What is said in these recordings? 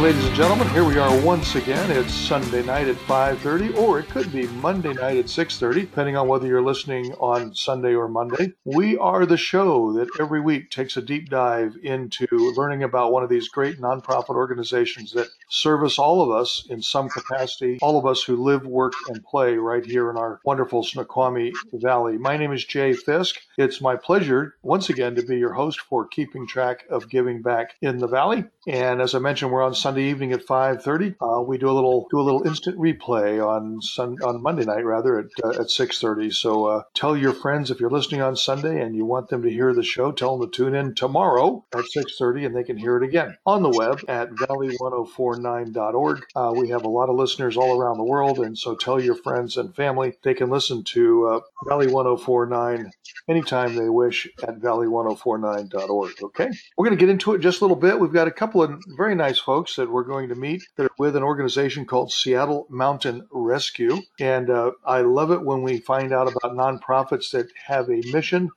Well, gentlemen. Here we are once again. It's Sunday night at 5:30, or it could be Monday night at 6:30, depending on whether you're listening on Sunday or Monday. We are the show that every week takes a deep dive into learning about one of these great nonprofit organizations that service all of us in some capacity, all of us who live, work, and play right here in our wonderful Snoqualmie Valley. My name is Jay Fisk. It's my pleasure once again to be your host for keeping track of giving back in the valley. And as I mentioned, we're on Sunday evening at 5:30. Uh, we do a little do a little instant replay on Sun, on Monday night rather at uh, at 6:30. So uh, tell your friends if you're listening on Sunday and you want them to hear the show, tell them to tune in tomorrow at 6:30 and they can hear it again on the web at valley1049.org. Uh, we have a lot of listeners all around the world, and so tell your friends and family they can listen to uh, Valley 1049 anytime they wish at valley1049.org. Okay, we're going to get into it just a little bit. We've got a couple of very nice folks that we're going to meet that are with an organization called Seattle Mountain Rescue. And uh, I love it when we find out about nonprofits that have a mission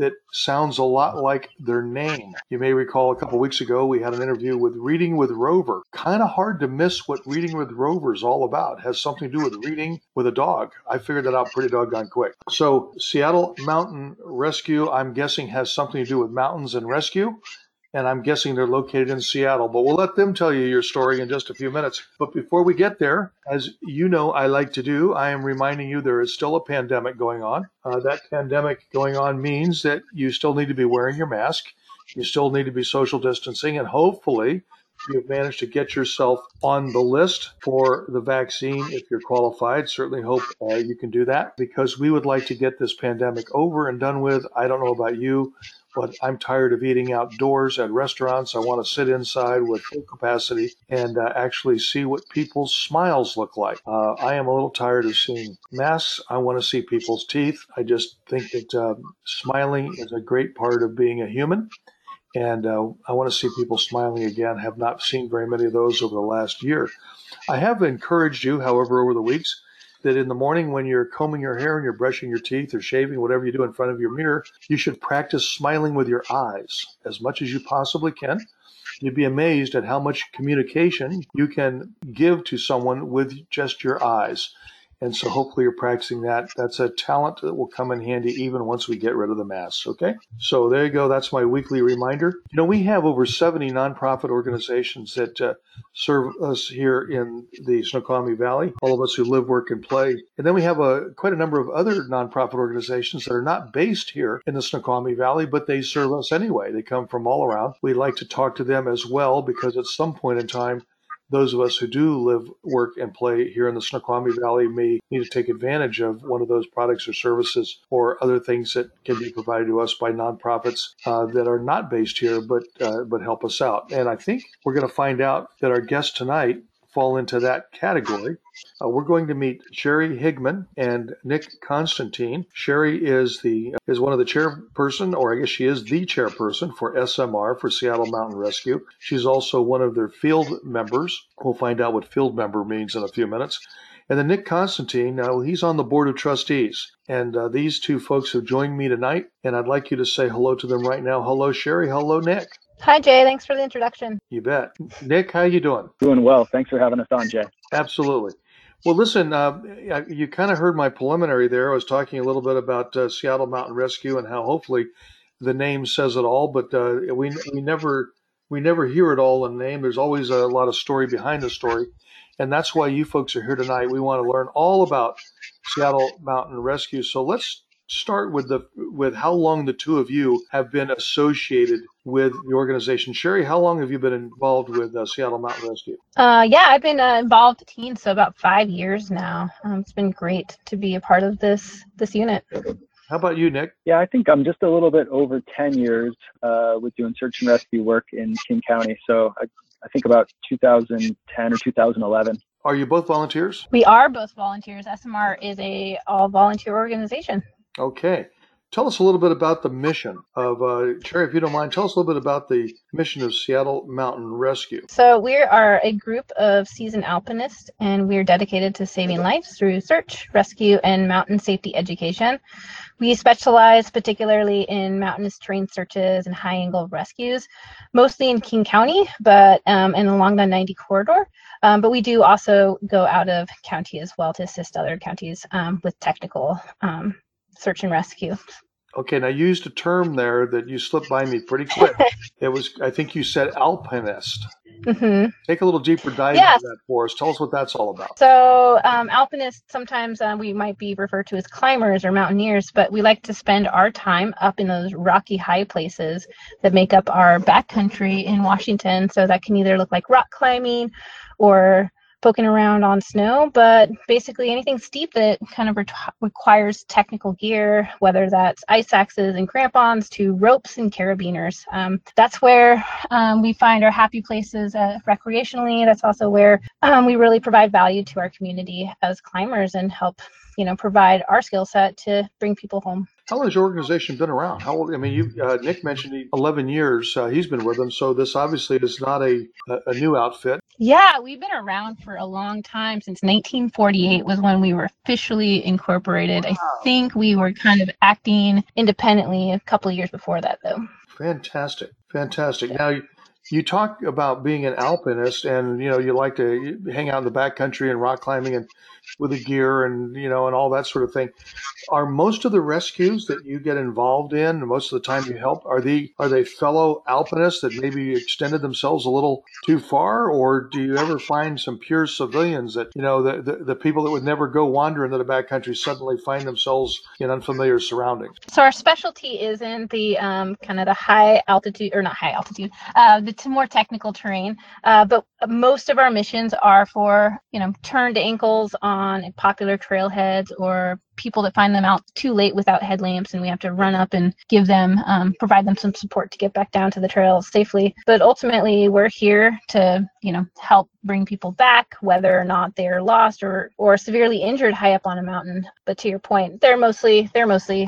that sounds a lot like their name. You may recall a couple weeks ago we had an interview with Reading with Rover. Kind of hard to miss what Reading with Rover is all about. It has something to do with reading with a dog. I figured that out pretty doggone quick. So Seattle Mountain Rescue, I'm guessing, has something to do with mountains and rescue and I'm guessing they're located in Seattle. But we'll let them tell you your story in just a few minutes. But before we get there, as you know, I like to do, I am reminding you there is still a pandemic going on. Uh, that pandemic going on means that you still need to be wearing your mask. You still need to be social distancing, and hopefully, you've managed to get yourself on the list for the vaccine if you're qualified. Certainly hope uh, you can do that because we would like to get this pandemic over and done with. I don't know about you but I'm tired of eating outdoors at restaurants. I want to sit inside with full capacity and uh, actually see what people's smiles look like. Uh, I am a little tired of seeing masks. I want to see people's teeth. I just think that uh, smiling is a great part of being a human. And uh, I want to see people smiling again. Have not seen very many of those over the last year. I have encouraged you, however, over the weeks that in the morning when you're combing your hair and you're brushing your teeth or shaving, whatever you do in front of your mirror, you should practice smiling with your eyes as much as you possibly can. You'd be amazed at how much communication you can give to someone with just your eyes. And so hopefully you're practicing that. That's a talent that will come in handy even once we get rid of the masks. Okay. So there you go. That's my weekly reminder. You know, we have over 70 nonprofit organizations that uh, serve us here in the Snoqualmie Valley, all of us who live, work, and play. And then we have a quite a number of other nonprofit organizations that are not based here in the Snoqualmie Valley, but they serve us anyway. They come from all around. We like to talk to them as well because at some point in time, those of us who do live, work, and play here in the Snoqualmie Valley may need to take advantage of one of those products or services or other things that can be provided to us by nonprofits uh, that are not based here but uh, but help us out. And I think we're going to find out that our guest tonight fall into that category. Uh, we're going to meet Sherry Higman and Nick Constantine. Sherry is the is one of the chairperson, or I guess she is the chairperson for SMR for Seattle Mountain Rescue. She's also one of their field members. We'll find out what field member means in a few minutes. And then Nick Constantine, now he's on the board of trustees. And uh, these two folks have joined me tonight, and I'd like you to say hello to them right now. Hello, Sherry. Hello, Nick. Hi, Jay. Thanks for the introduction. You bet. Nick, how you doing? Doing well. Thanks for having us on, Jay. Absolutely. Well, listen, uh, you kind of heard my preliminary there. I was talking a little bit about uh, Seattle Mountain Rescue and how hopefully the name says it all, but uh, we we never we never hear it all in the name. There's always a lot of story behind the story, and that's why you folks are here tonight. We want to learn all about Seattle Mountain Rescue. So let's start with the with how long the two of you have been associated with the organization. Sherry, how long have you been involved with uh, Seattle Mountain Rescue? Uh, yeah, I've been uh, involved teen, so about five years now. Um, it's been great to be a part of this this unit. How about you, Nick? Yeah, I think I'm just a little bit over 10 years uh, with doing search and rescue work in King County. So I, I think about 2010 or 2011. Are you both volunteers? We are both volunteers. SMR is a all volunteer organization. Okay. Tell us a little bit about the mission of uh, Sherry, if you don't mind. Tell us a little bit about the mission of Seattle Mountain Rescue. So we are a group of seasoned alpinists, and we are dedicated to saving lives through search, rescue, and mountain safety education. We specialize particularly in mountainous terrain searches and high angle rescues, mostly in King County, but um, and along the 90 corridor. Um, but we do also go out of county as well to assist other counties um, with technical um, search and rescue. Okay, now I used a term there that you slipped by me pretty quick. it was, I think you said alpinist. Mm-hmm. Take a little deeper dive yes. into that for us. Tell us what that's all about. So, um, alpinists, sometimes uh, we might be referred to as climbers or mountaineers, but we like to spend our time up in those rocky high places that make up our backcountry in Washington. So, that can either look like rock climbing or poking around on snow, but basically anything steep that kind of re- requires technical gear, whether that's ice axes and crampons to ropes and carabiners. Um, that's where um, we find our happy places uh, recreationally. That's also where um, we really provide value to our community as climbers and help you know provide our skill set to bring people home. How long has your organization been around? How old i mean you uh, nick mentioned 11 years uh, he's been with them so this obviously is not a, a new outfit. Yeah we've been around for a long time since 1948 was when we were officially incorporated. Wow. i think we were kind of acting independently a couple of years before that though. Fantastic fantastic. Now you talk about being an alpinist and you know you like to hang out in the backcountry and rock climbing and with the gear and you know and all that sort of thing. Are most of the rescues that you get involved in, most of the time you help, are they are they fellow alpinists that maybe extended themselves a little too far, or do you ever find some pure civilians that you know the the, the people that would never go wander into the backcountry suddenly find themselves in unfamiliar surroundings? So our specialty is in the um, kind of the high altitude or not high altitude, uh, the more technical terrain, uh, but most of our missions are for you know turned ankles on popular trailheads or people that find them out too late without headlamps and we have to run up and give them um, provide them some support to get back down to the trails safely. But ultimately we're here to you know help bring people back whether or not they're lost or or severely injured high up on a mountain. But to your point they're mostly they're mostly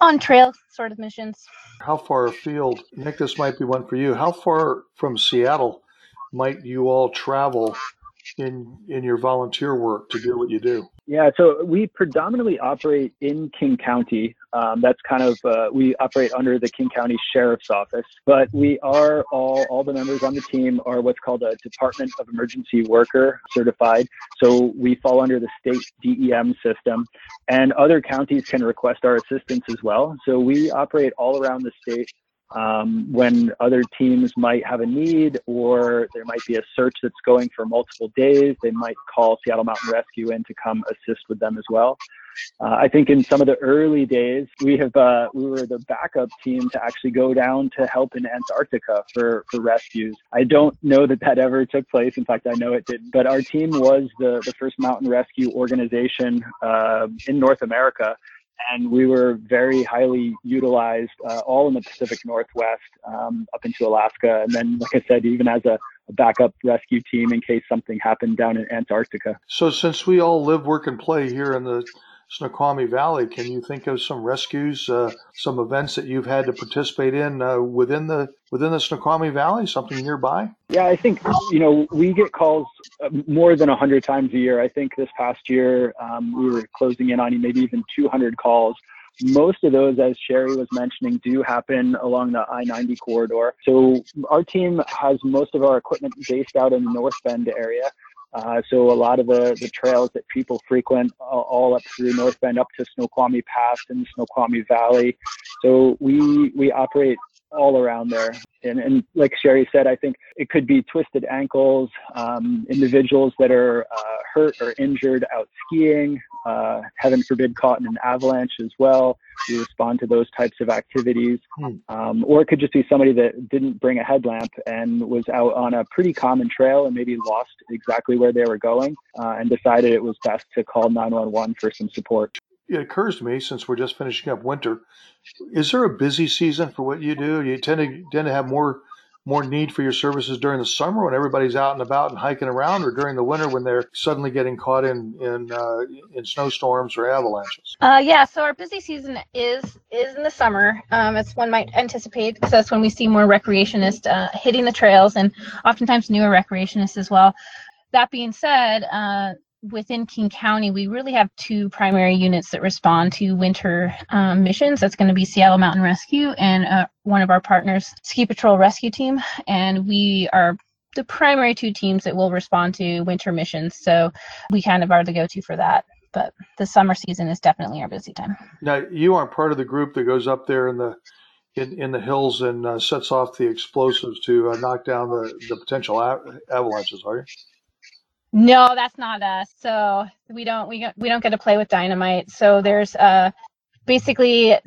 on trail sort of missions. How far afield nick this might be one for you. How far from seattle might you all travel in in your volunteer work to do what you do? Yeah, so we predominantly operate in King County. Um, that's kind of uh, we operate under the King County Sheriff's Office, but we are all all the members on the team are what's called a Department of Emergency Worker certified. So we fall under the state DEM system, and other counties can request our assistance as well. So we operate all around the state um, when other teams might have a need or there might be a search that's going for multiple days, they might call Seattle Mountain Rescue in to come assist with them as well. Uh, I think in some of the early days, we have uh, we were the backup team to actually go down to help in Antarctica for for rescues. I don't know that that ever took place. In fact, I know it didn't. But our team was the the first mountain rescue organization uh, in North America and we were very highly utilized uh, all in the Pacific Northwest um, up into Alaska. And then, like I said, even as a, a, backup rescue team in case something happened down in Antarctica. So, since we all live, work, and play here in the Snoqualmie Valley. Can you think of some rescues, uh, some events that you've had to participate in uh, within the within the Snoqualmie Valley? Something nearby? Yeah, I think you know we get calls uh, more than hundred times a year. I think this past year um, we were closing in on maybe even 200 calls. Most of those, as Sherry was mentioning, do happen along the I 90 corridor. So, our team has most of our equipment based out in the North Bend area. Uh, so a lot of the, the trails that people frequent uh, all up through North Bend up to Snoqualmie Pass and Snoqualmie Valley. So we we operate all around there. And, and like Sherry said, I think it could be twisted ankles, um, individuals that are uh, hurt or injured out skiing, uh, heaven forbid, caught in an avalanche as well. We respond to those types of activities. Hmm. Um, or it could just be somebody that didn't bring a headlamp and was out on a pretty common trail and maybe lost exactly where they were going uh, and decided it was best to call 911 for some support it occurs to me since we're just finishing up winter, is there a busy season for what you do? You tend to tend to have more more need for your services during the summer when everybody's out and about and hiking around, or during the winter when they're suddenly getting caught in in uh, in snowstorms or avalanches? Uh, yeah, so our busy season is is in the summer. Um, as one might anticipate, because that's when we see more recreationists uh, hitting the trails, and oftentimes newer recreationists as well. That being said, uh, within King County, we really have two primary units that respond to winter um, missions. That's going to be Seattle Mountain Rescue and uh, one of our partners, Ski Patrol Rescue Team. And we are the primary two teams that will respond to winter missions. So we kind of are the go to for that. But the summer season is definitely our busy time. Now, you aren't part of the group that goes up there in the in, in the hills and uh, sets off the explosives to uh, knock down the, the potential avalanches, are you? No, that's not us. So we don't we we don't get to play with dynamite. So there's uh basically uh,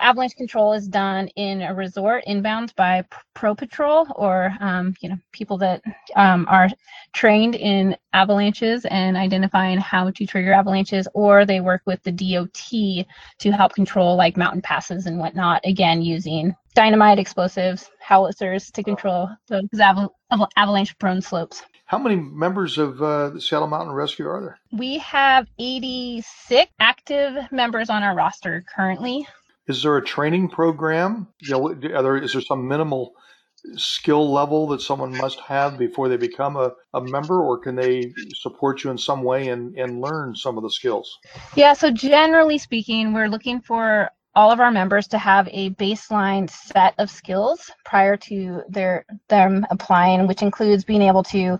avalanche control is done in a resort inbound by pro patrol or um, you know people that um, are trained in avalanches and identifying how to trigger avalanches or they work with the dot to help control like mountain passes and whatnot again using dynamite explosives howitzers to control those aval- avalanche prone slopes how many members of uh, the Seattle Mountain Rescue are there? We have 86 active members on our roster currently. Is there a training program? You know, there, is there some minimal skill level that someone must have before they become a, a member, or can they support you in some way and, and learn some of the skills? Yeah, so generally speaking, we're looking for all of our members to have a baseline set of skills prior to their them applying, which includes being able to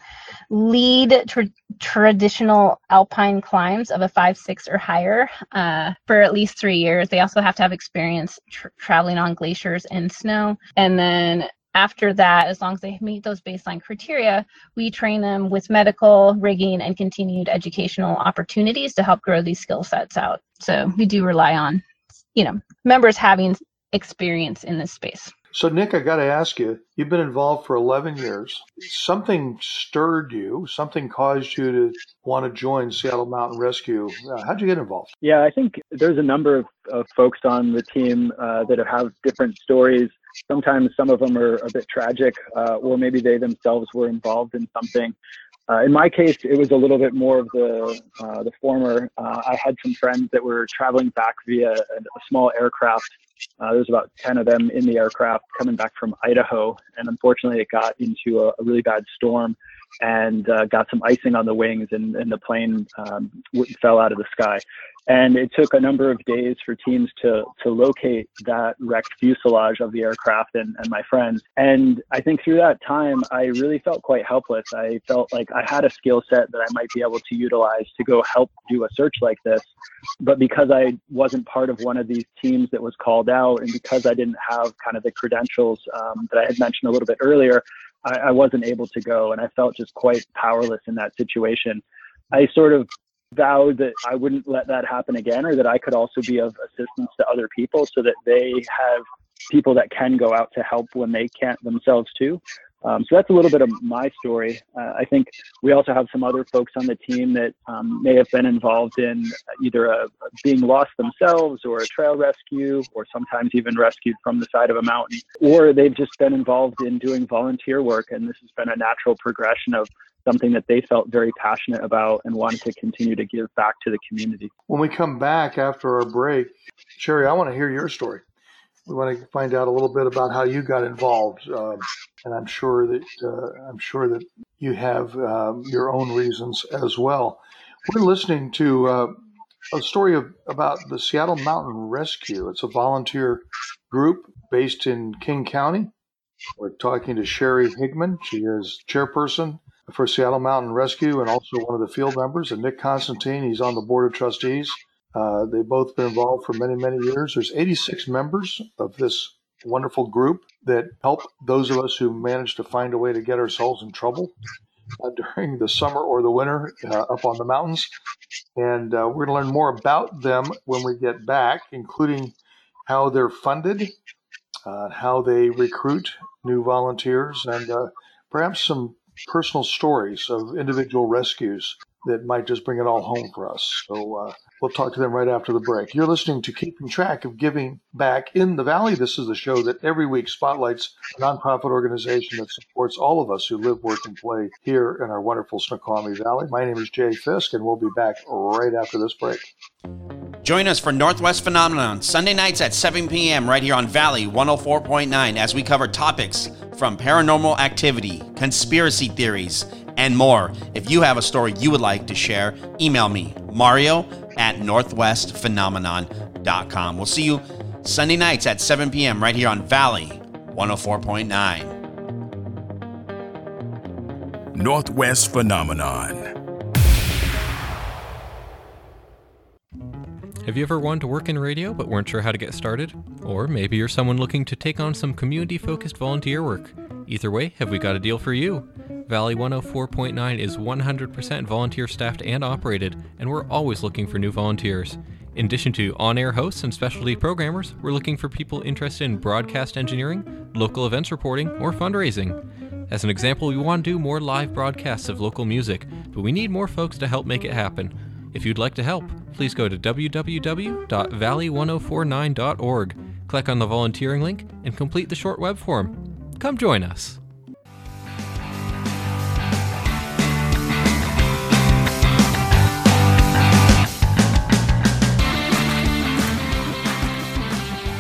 lead tra- traditional alpine climbs of a five, six, or higher uh, for at least three years. They also have to have experience traveling on glaciers and snow, and then after that, as long as they meet those baseline criteria, we train them with medical, rigging, and continued educational opportunities to help grow these skill sets out. So we do rely on you know members having experience in this space. So, Nick, I got to ask you, you've been involved for 11 years. Something stirred you, something caused you to want to join Seattle Mountain Rescue. Uh, how'd you get involved? Yeah, I think there's a number of, of folks on the team uh, that have different stories. Sometimes some of them are a bit tragic, uh, or maybe they themselves were involved in something. Uh, in my case, it was a little bit more of the uh, the former. Uh, I had some friends that were traveling back via a, a small aircraft. Uh, There's about ten of them in the aircraft coming back from Idaho, and unfortunately, it got into a, a really bad storm and uh, got some icing on the wings, and, and the plane um, fell out of the sky. And it took a number of days for teams to to locate that wrecked fuselage of the aircraft and, and my friends. And I think through that time, I really felt quite helpless. I felt like I had a skill set that I might be able to utilize to go help do a search like this. But because I wasn't part of one of these teams that was called out, and because I didn't have kind of the credentials um, that I had mentioned a little bit earlier, I, I wasn't able to go. And I felt just quite powerless in that situation. I sort of vowed that I wouldn't let that happen again, or that I could also be of assistance to other people so that they have people that can go out to help when they can't themselves too. Um, so that's a little bit of my story. Uh, I think we also have some other folks on the team that um, may have been involved in either a, a being lost themselves or a trail rescue, or sometimes even rescued from the side of a mountain, or they've just been involved in doing volunteer work. And this has been a natural progression of something that they felt very passionate about and wanted to continue to give back to the community. When we come back after our break, Sherry, I want to hear your story. We want to find out a little bit about how you got involved, um, and I'm sure that uh, I'm sure that you have um, your own reasons as well. We're listening to uh, a story of, about the Seattle Mountain Rescue. It's a volunteer group based in King County. We're talking to Sherry Higman. She is chairperson for Seattle Mountain Rescue and also one of the field members, and Nick Constantine. He's on the board of trustees. Uh, they've both been involved for many, many years. There's 86 members of this wonderful group that help those of us who manage to find a way to get ourselves in trouble uh, during the summer or the winter uh, up on the mountains. And uh, we're going to learn more about them when we get back, including how they're funded, uh, how they recruit new volunteers, and perhaps some personal stories of individual rescues that might just bring it all home for us. So uh, we'll talk to them right after the break. You're listening to Keeping Track of Giving Back in the Valley. This is the show that every week spotlights a nonprofit organization that supports all of us who live, work, and play here in our wonderful Snoqualmie Valley. My name is Jay Fisk, and we'll be back right after this break. Join us for Northwest Phenomenon Sunday nights at 7 p.m. right here on Valley 104.9 as we cover topics from paranormal activity, conspiracy theories, and more. If you have a story you would like to share, email me, Mario at northwestphenomenon.com. We'll see you Sunday nights at 7 p.m. right here on Valley 104.9. Northwest Phenomenon. Have you ever wanted to work in radio but weren't sure how to get started? Or maybe you're someone looking to take on some community focused volunteer work. Either way, have we got a deal for you? Valley 104.9 is 100% volunteer staffed and operated, and we're always looking for new volunteers. In addition to on air hosts and specialty programmers, we're looking for people interested in broadcast engineering, local events reporting, or fundraising. As an example, we want to do more live broadcasts of local music, but we need more folks to help make it happen. If you'd like to help, please go to www.valley1049.org, click on the volunteering link, and complete the short web form. Come join us.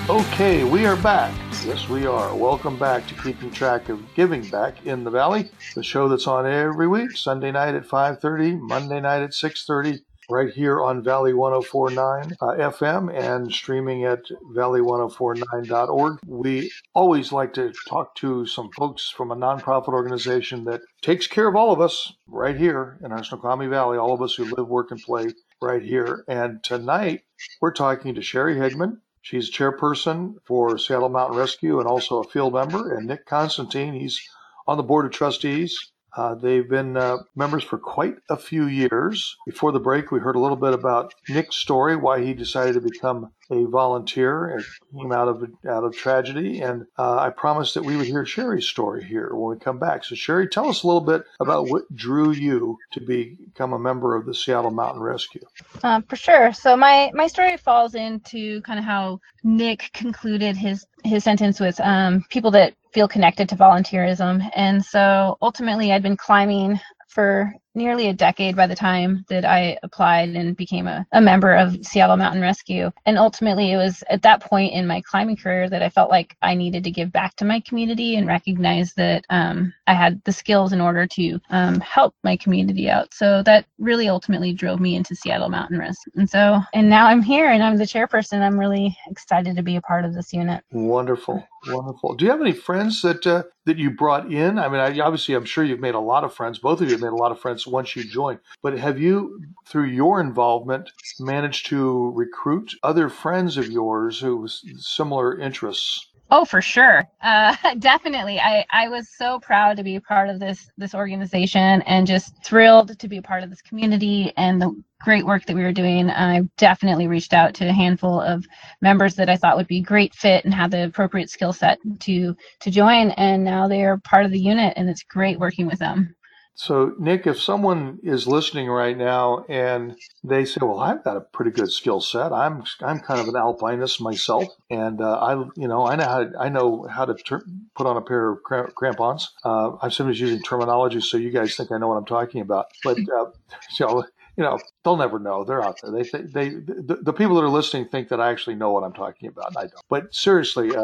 Okay, we are back. Yes, we are. Welcome back to Keeping Track of Giving Back in the Valley, the show that's on every week, Sunday night at 5:30, Monday night at 6:30, right here on Valley 1049 uh, FM and streaming at valley1049.org. We always like to talk to some folks from a nonprofit organization that takes care of all of us right here in our Snoqualmie Valley, all of us who live, work, and play right here. And tonight we're talking to Sherry Higman. She's chairperson for Seattle Mountain Rescue and also a field member. And Nick Constantine, he's on the board of trustees. Uh, they've been uh, members for quite a few years. Before the break, we heard a little bit about Nick's story, why he decided to become a volunteer and came out of out of tragedy. And uh, I promised that we would hear Sherry's story here when we come back. So, Sherry, tell us a little bit about what drew you to become a member of the Seattle Mountain Rescue. Uh, for sure. So my my story falls into kind of how Nick concluded his his sentence with um, people that feel connected to volunteerism. And so ultimately, I'd been climbing for nearly a decade by the time that I applied and became a, a member of Seattle Mountain Rescue. And ultimately, it was at that point in my climbing career that I felt like I needed to give back to my community and recognize that um, I had the skills in order to um, help my community out. So that really ultimately drove me into Seattle Mountain Rescue. And so, and now I'm here and I'm the chairperson. I'm really excited to be a part of this unit. Wonderful. Wonderful. Do you have any friends that uh, that you brought in? I mean, I, obviously, I'm sure you've made a lot of friends. Both of you have made a lot of friends once you joined. But have you, through your involvement, managed to recruit other friends of yours who similar interests? Oh, for sure. Uh, definitely. I, I was so proud to be part of this this organization and just thrilled to be a part of this community and the great work that we were doing. I definitely reached out to a handful of members that I thought would be great fit and had the appropriate skill set to to join. And now they are part of the unit, and it's great working with them. So, Nick, if someone is listening right now and they say, "Well, I've got a pretty good skill set. I'm I'm kind of an alpinist myself, and uh, I you know I know how to, I know how to ter- put on a pair of crampons. Uh, I'm sometimes using terminology so you guys think I know what I'm talking about, but uh, so you know they'll never know. They're out there. They they the, the people that are listening think that I actually know what I'm talking about. I don't. But seriously,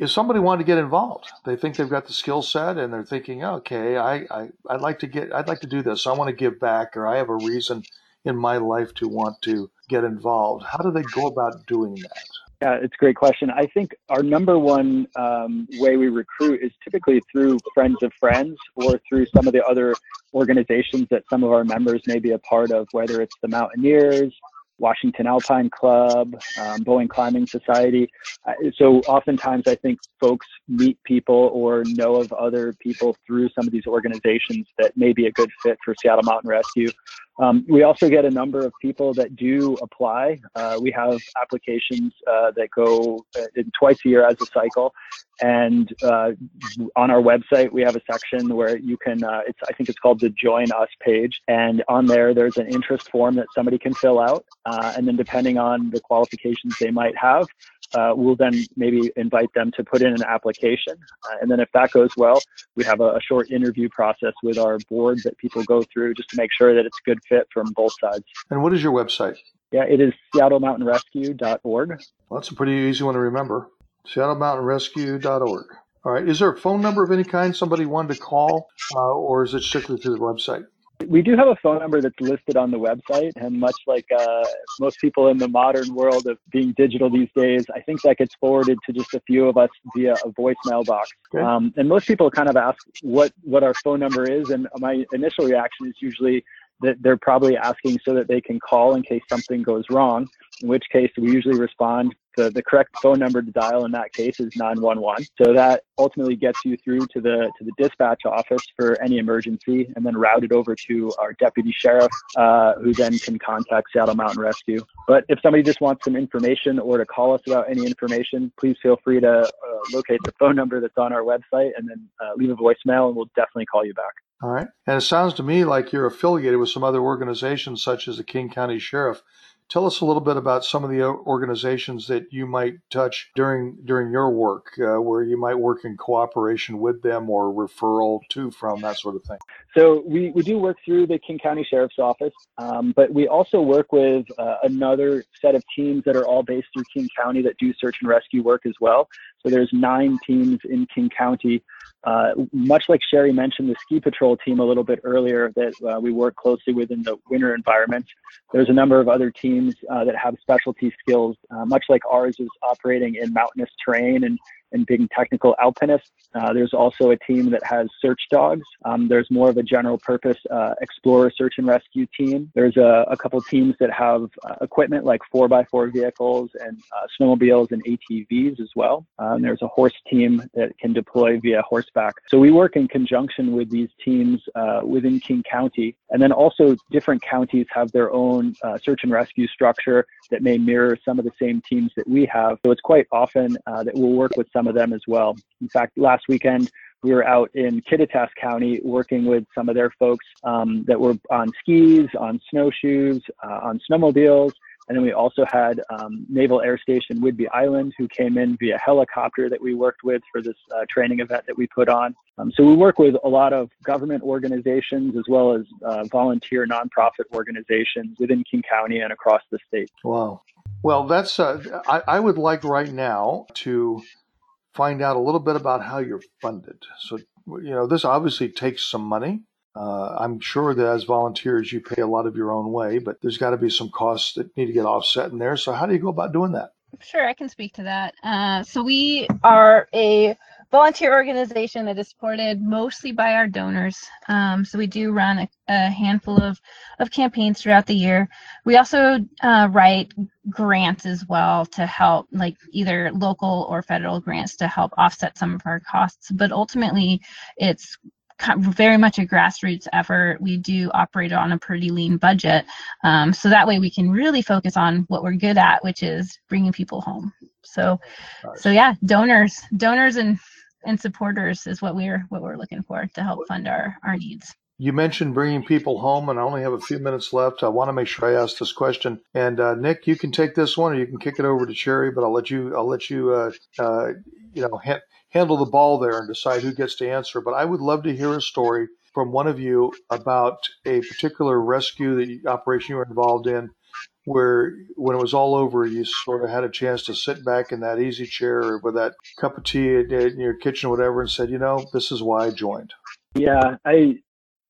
if somebody wanted to get involved, they think they've got the skill set and they're thinking, okay, I, I, I'd like to get, I'd like to do this. I want to give back or I have a reason in my life to want to get involved. How do they go about doing that? Yeah, it's a great question. I think our number one um, way we recruit is typically through friends of friends or through some of the other organizations that some of our members may be a part of, whether it's the Mountaineers, Washington Alpine Club, um, Boeing Climbing Society. Uh, so oftentimes I think folks meet people or know of other people through some of these organizations that may be a good fit for Seattle Mountain Rescue. Um, we also get a number of people that do apply. Uh, we have applications uh, that go uh, twice a year as a cycle, and uh, on our website we have a section where you can. Uh, it's I think it's called the Join Us page, and on there there's an interest form that somebody can fill out, uh, and then depending on the qualifications they might have, we'll then maybe invite them to put in an application, and then if that goes well, we have a, a short interview process with our board that people go through just to make sure that it's good fit from both sides. And what is your website? Yeah, it is seattlemountainrescue.org. Well, that's a pretty easy one to remember. seattlemountainrescue.org. All right. Is there a phone number of any kind somebody wanted to call, uh, or is it strictly through the website? We do have a phone number that's listed on the website, and much like uh, most people in the modern world of being digital these days, I think that gets forwarded to just a few of us via a voicemail box. Okay. Um, and most people kind of ask what what our phone number is, and my initial reaction is usually that they're probably asking so that they can call in case something goes wrong. In which case, we usually respond the, the correct phone number to dial in that case is 911. So that ultimately gets you through to the to the dispatch office for any emergency, and then routed over to our deputy sheriff, uh, who then can contact Seattle Mountain Rescue. But if somebody just wants some information or to call us about any information, please feel free to uh, locate the phone number that's on our website and then uh, leave a voicemail, and we'll definitely call you back. All right. And it sounds to me like you're affiliated with some other organizations, such as the King County Sheriff. Tell us a little bit about some of the organizations that you might touch during during your work, uh, where you might work in cooperation with them or referral to from that sort of thing. So we, we do work through the King County Sheriff's Office, um, but we also work with uh, another set of teams that are all based through King County that do search and rescue work as well. So there's nine teams in King County uh, much like Sherry mentioned, the ski patrol team a little bit earlier that uh, we work closely with in the winter environment. There's a number of other teams uh, that have specialty skills, uh, much like ours is operating in mountainous terrain and and being technical alpinists. Uh, there's also a team that has search dogs. Um, there's more of a general purpose uh, explorer search and rescue team. There's a, a couple teams that have uh, equipment like 4x4 vehicles and uh, snowmobiles and ATVs as well. Um, there's a horse team that can deploy via horseback. So we work in conjunction with these teams uh, within King County. And then also different counties have their own uh, search and rescue structure that may mirror some of the same teams that we have. So it's quite often that we'll work with some some of them as well. In fact, last weekend we were out in Kittitas County working with some of their folks um, that were on skis, on snowshoes, uh, on snowmobiles. And then we also had um, Naval Air Station Whidbey Island, who came in via helicopter that we worked with for this uh, training event that we put on. Um, so we work with a lot of government organizations as well as uh, volunteer nonprofit organizations within King County and across the state. Wow. Well, that's uh, I, I would like right now to find out a little bit about how you're funded. So, you know, this obviously takes some money. Uh, I'm sure that as volunteers, you pay a lot of your own way, but there's got to be some costs that need to get offset in there. So, how do you go about doing that? Sure, I can speak to that. Uh, so, we are a volunteer organization that is supported mostly by our donors. Um, so we do run a, a, handful of, of campaigns throughout the year. We also uh, write grants as well to help, like either local or federal grants to help offset some of our costs. But ultimately, it's very much a grassroots effort. We do operate on a pretty lean budget. Um, so that way we can really focus on what we're good at, which is bringing people home. So, nice. so yeah, donors, donors and and supporters is what we're what we're looking for to help fund our our needs. You mentioned bringing people home, and I only have a few minutes left. I want to make sure I ask this question. And uh, Nick, you can take this one, or you can kick it over to Sherry. But I'll let you. I'll let you. Uh, uh, you know, ha- handle the ball there and decide who gets to answer. But I would love to hear a story from one of you about a particular rescue that you, operation you were involved in where when it was all over, you sort of had a chance to sit back in that easy chair or with that cup of tea in your kitchen or whatever and said, you know, this is why I joined? Yeah, I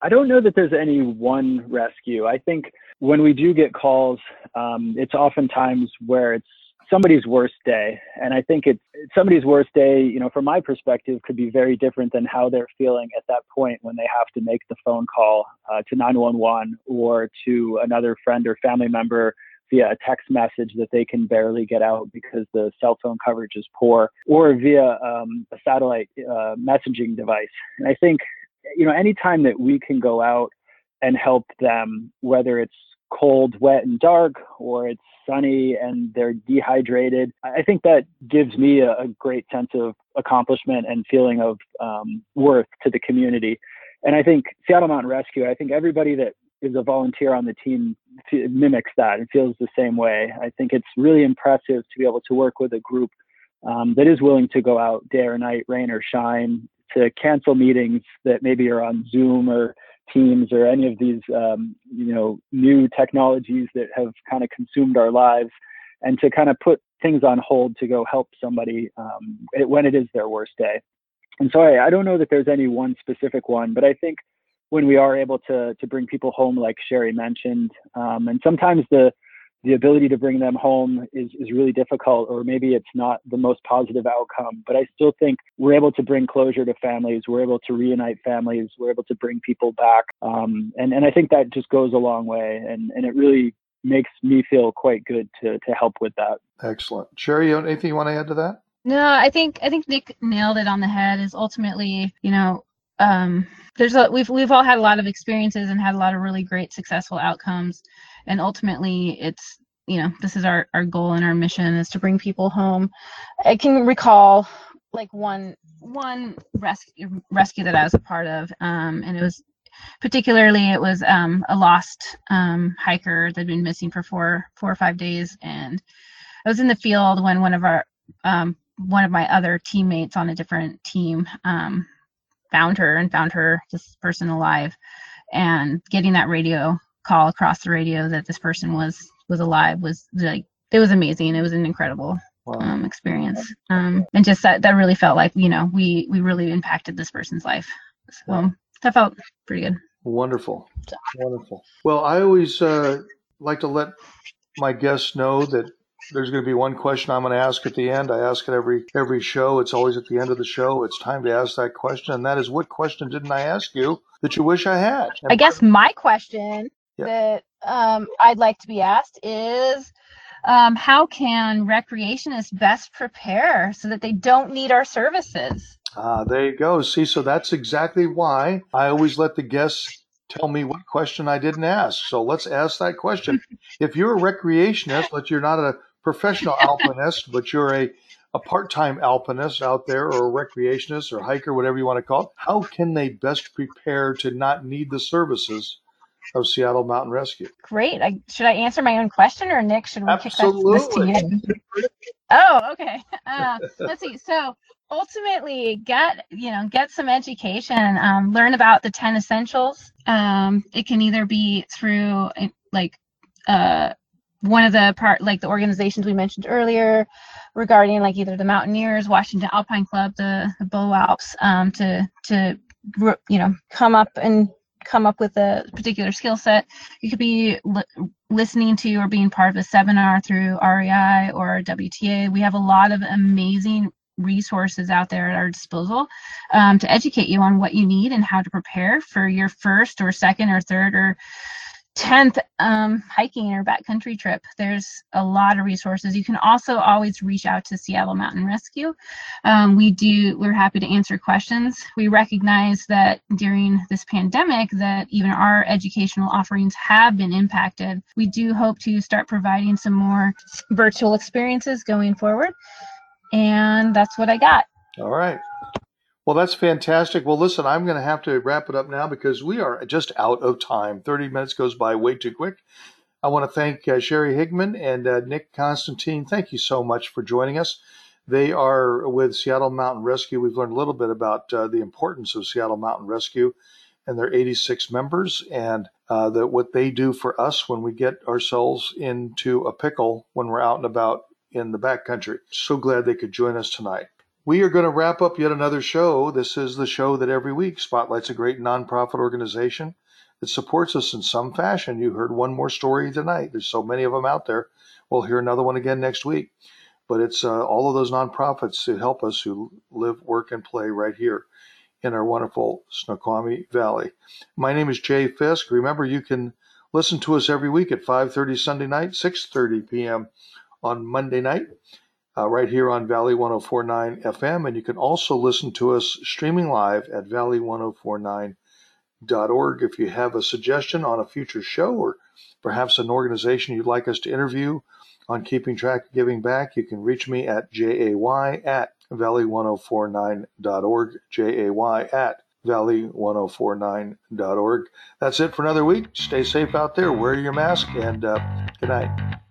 I don't know that there's any one rescue. I think when we do get calls, um, it's oftentimes where it's somebody's worst day. And I think it's somebody's worst day, you know, from my perspective, could be very different than how they're feeling at that point when they have to make the phone call uh, to 911 or to another friend or family member via a text message that they can barely get out because the cell phone coverage is poor, or via um, a satellite uh, messaging device. And I think, you know, anytime that we can go out and help them, whether it's cold, wet, and dark, or it's sunny and they're dehydrated. I think that gives me a, a great sense of accomplishment and feeling of um, worth to the community. And I think Seattle Mountain Rescue, I think everybody that is a volunteer on the team mimics that and feels the same way. I think it's really impressive to be able to work with a group um, that is willing to go out day or night, rain or shine, to cancel meetings that maybe are on Zoom or Teams or any of these, um, you know, new technologies that have kind of consumed our lives, and to kind of put things on hold to go help somebody um, when it is their worst day. And so I, I don't know that there's any one specific one, but I think when we are able to to bring people home, like Sherry mentioned, um, and sometimes the the ability to bring them home is, is really difficult, or maybe it's not the most positive outcome. But I still think we're able to bring closure to families. We're able to reunite families. We're able to bring people back. Um, and, and I think that just goes a long way. And, and it really makes me feel quite good to, to help with that. Excellent. Sherry, anything you want to add to that? No, I think I think Nick nailed it on the head. Is ultimately, you know, um, there's a we've we've all had a lot of experiences and had a lot of really great successful outcomes and ultimately it's you know this is our our goal and our mission is to bring people home. I can recall like one one rescue rescue that i was a part of um, and it was particularly it was um, a lost um, hiker that had been missing for four four or five days. And i was in the field when one of our um, one of my other teammates on a different team um, found her and found her this person alive. And getting that radio call across the radio that this person was was alive was like it was amazing. It was an incredible wow. um, experience, um, and just that that really felt like you know we we really impacted this person's life. So wow. that felt pretty good. Wonderful, so. wonderful. Well, I always uh, like to let my guests know that there's going to be one question I'm going to ask at the end. I ask it every every show. It's always at the end of the show. It's time to ask that question, and that is, what question didn't I ask you that you wish I had? And I guess my question that um, I'd like to be asked is um, how can recreationists best prepare so that they don't need our services? Ah, there you go. See, so that's exactly why I always let the guests tell me what question I didn't ask. So let's ask that question. if you're a recreationist, but you're not a professional alpinist, but you're a a part-time alpinist out there or a recreationist or hiker, whatever you want to call it, how can they best prepare to not need the services of Seattle Mountain Rescue. Great. I, should I answer my own question, or Nick? Should we Absolutely. kick that to you? oh, okay. Uh, let's see. So ultimately, get you know get some education. Um, learn about the ten essentials. Um, it can either be through like uh, one of the part like the organizations we mentioned earlier regarding like either the Mountaineers, Washington Alpine Club, the, the Boealps, um, to to you know come up and come up with a particular skill set. You could be li- listening to or being part of a seminar through REI or WTA. We have a lot of amazing resources out there at our disposal um, to educate you on what you need and how to prepare for your first or second or third or 10th um, hiking or backcountry trip. There's a lot of resources. You can also always reach out to Seattle Mountain Rescue. Um, we do, we're happy to answer questions. We recognize that during this pandemic that even our educational offerings have been impacted. We do hope to start providing some more virtual experiences going forward. And that's what I got. All right. Well, that's fantastic. Well, listen, I'm going to have to wrap it up now because we are just out of time. 30 minutes goes by way too quick. I want to thank uh, Sherry Higman and uh, Nick Constantine. Thank you so much for joining us. They are with Seattle Mountain Rescue. We've learned a little bit about uh, the importance of Seattle Mountain Rescue and their 86 members and uh, the, what they do for us when we get ourselves into a pickle when we're out and about in the backcountry. So glad they could join us tonight. We are going to wrap up yet another show. This is the show that every week spotlights a great nonprofit organization that supports us in some fashion. You heard one more story tonight. There's so many of them out there. We'll hear another one again next week. But it's uh, all of those nonprofits who help us who live, work, and play right here in our wonderful Snoqualmie Valley. My name is Jay Fisk. Remember, you can listen to us every week at 5:30 Sunday night, 6:30 p.m. on Monday night uh, right here on Valley 1049 FM. And you can also listen to us streaming live at valley1049.com. valley104.9.org. If you have a suggestion on a future show or perhaps an organization you'd like us to interview on keeping track of giving back, you can reach me at jay at valley1049.org, jay at valley1049.org. That's it for another week. Stay safe out there, wear your mask, and uh, good night.